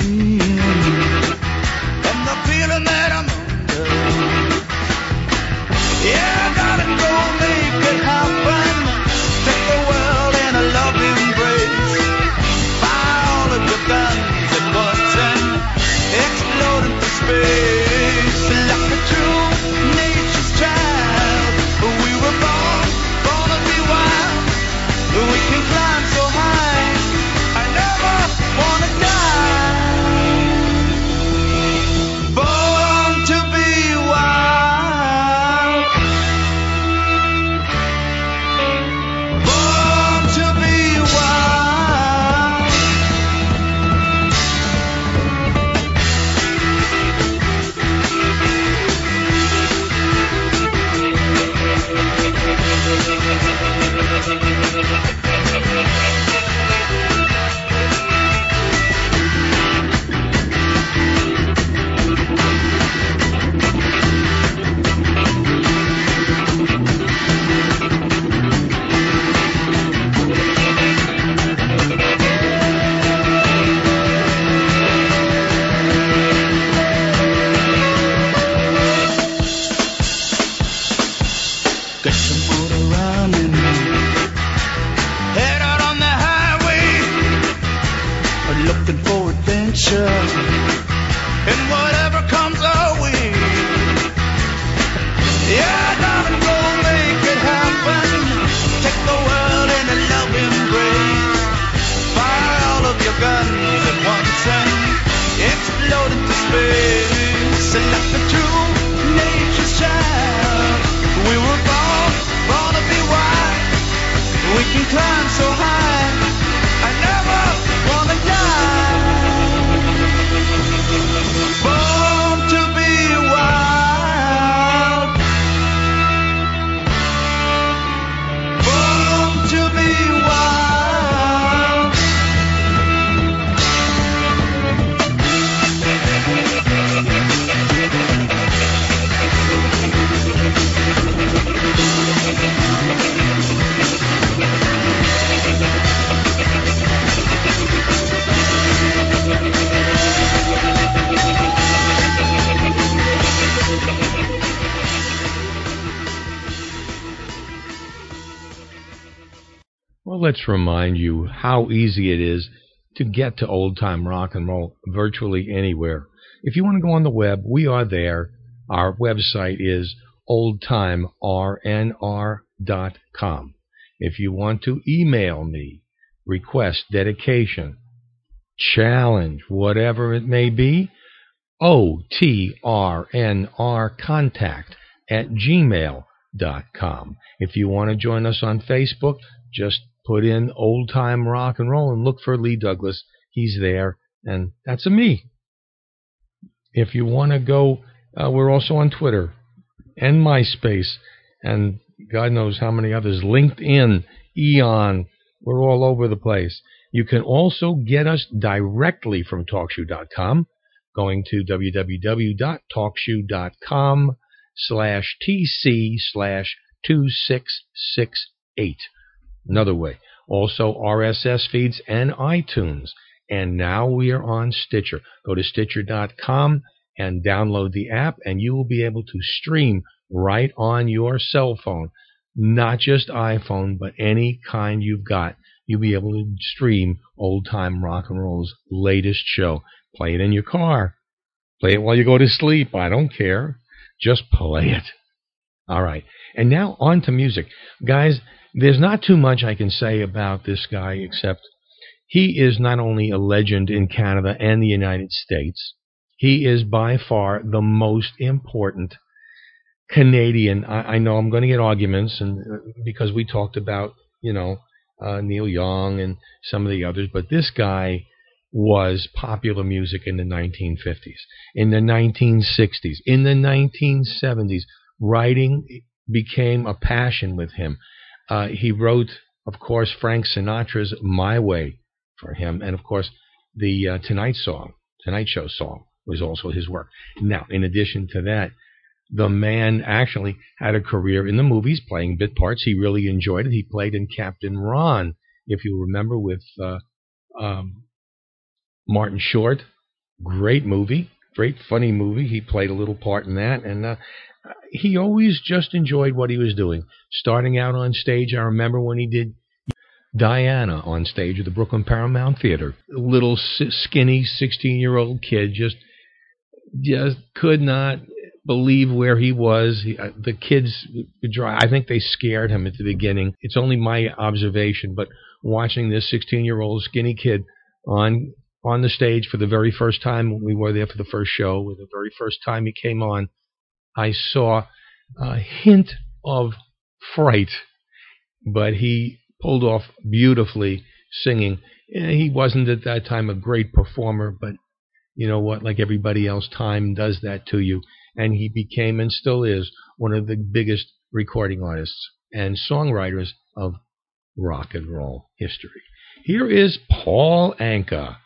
remind you how easy it is to get to old time rock and roll virtually anywhere. If you want to go on the web, we are there. Our website is oldtimernr.com. If you want to email me, request, dedication, challenge, whatever it may be, O-T-R-N-R contact at gmail.com. If you want to join us on Facebook, just put in old time rock and roll and look for Lee Douglas. He's there, and that's a me. If you want to go, uh, we're also on Twitter and MySpace, and God knows how many others. LinkedIn, Eon, we're all over the place. You can also get us directly from TalkShoe.com, going to www.talkshoe.com slash TC slash 2668. Another way. Also RSS feeds and iTunes. And now we are on Stitcher. Go to Stitcher.com and download the app, and you will be able to stream right on your cell phone. Not just iPhone, but any kind you've got. You'll be able to stream old time rock and roll's latest show. Play it in your car. Play it while you go to sleep. I don't care. Just play it. All right. And now on to music. Guys, there's not too much I can say about this guy except he is not only a legend in Canada and the United States, he is by far the most important Canadian. I, I know I'm going to get arguments, and uh, because we talked about you know uh, Neil Young and some of the others, but this guy was popular music in the 1950s, in the 1960s, in the 1970s. Writing became a passion with him. Uh, he wrote, of course, Frank Sinatra's "My Way" for him, and of course, the uh, Tonight song, Tonight Show song, was also his work. Now, in addition to that, the man actually had a career in the movies, playing bit parts. He really enjoyed it. He played in Captain Ron, if you remember, with uh, um, Martin Short. Great movie, great funny movie. He played a little part in that, and uh, he always just enjoyed what he was doing. Starting out on stage, I remember when he did Diana on stage at the Brooklyn Paramount Theater. A little skinny 16 year old kid just just could not believe where he was. He, uh, the kids. I think they scared him at the beginning. It's only my observation, but watching this 16 year old skinny kid on on the stage for the very first time when we were there for the first show, the very first time he came on, I saw a hint of fright, but he pulled off beautifully singing. He wasn't at that time a great performer, but you know what? Like everybody else, time does that to you. And he became and still is one of the biggest recording artists and songwriters of rock and roll history. Here is Paul Anka.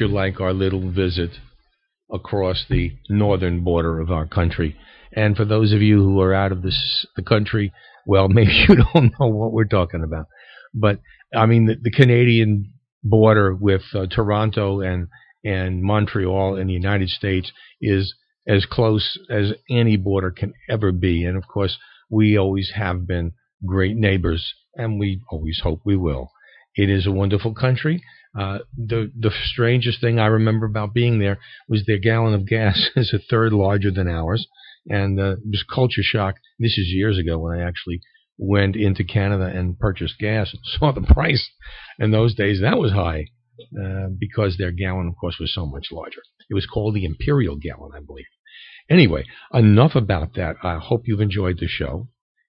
You like our little visit across the northern border of our country. And for those of you who are out of this, the country, well, maybe you don't know what we're talking about. But I mean, the, the Canadian border with uh, Toronto and and Montreal in the United States is as close as any border can ever be. And of course, we always have been great neighbors, and we always hope we will. It is a wonderful country. Uh, the the strangest thing I remember about being there was their gallon of gas is a third larger than ours, and uh, it was culture shock. This is years ago when I actually went into Canada and purchased gas and saw the price. In those days, that was high uh, because their gallon, of course, was so much larger. It was called the Imperial gallon, I believe. Anyway, enough about that. I hope you've enjoyed the show.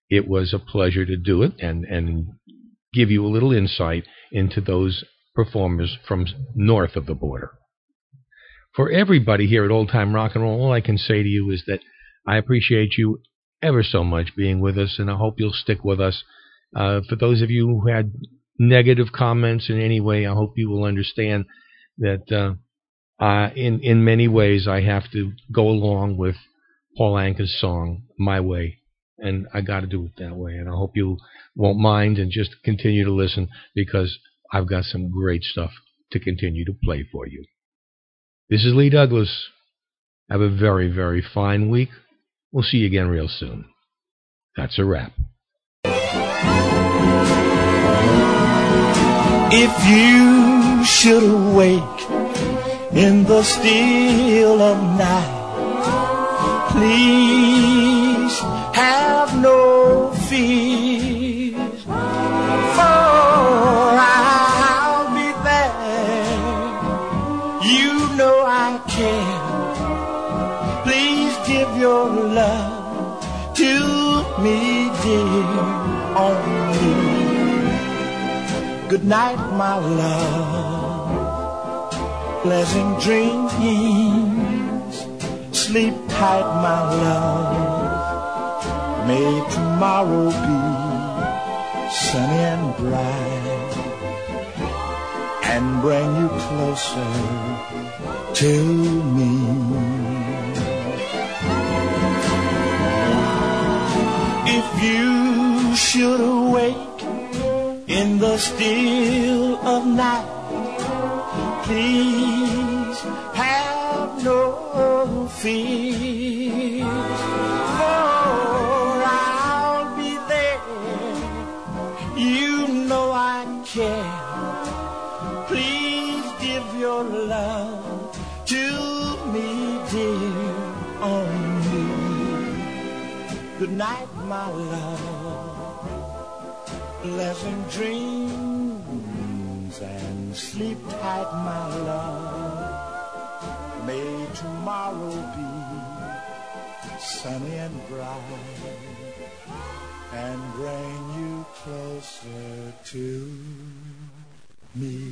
It was a pleasure to do it and and give you a little insight into those performers from north of the border. For everybody here at Old Time Rock and Roll, all I can say to you is that I appreciate you ever so much being with us, and I hope you'll stick with us. Uh, for those of you who had negative comments in any way, I hope you will understand that uh, in in many ways I have to go along with Paul Anka's song "My Way," and I got to do it that way. And I hope you won't mind and just continue to listen because I've got some great stuff to continue to play for you. This is Lee Douglas. Have a very, very fine week. We'll see you again real soon. That's a wrap. If you should awake in the still of night, please have no fears, Good night, my love. Pleasant dreams. Sleep tight, my love. May tomorrow be sunny and bright and bring you closer to me. If you should awake in the still of night. Please have no fear, for I'll be there. You know I care. Please give your love to me, dear, only. Good night, my love. Pleasant dreams and sleep tight, my love. May tomorrow be sunny and bright and bring you closer to me.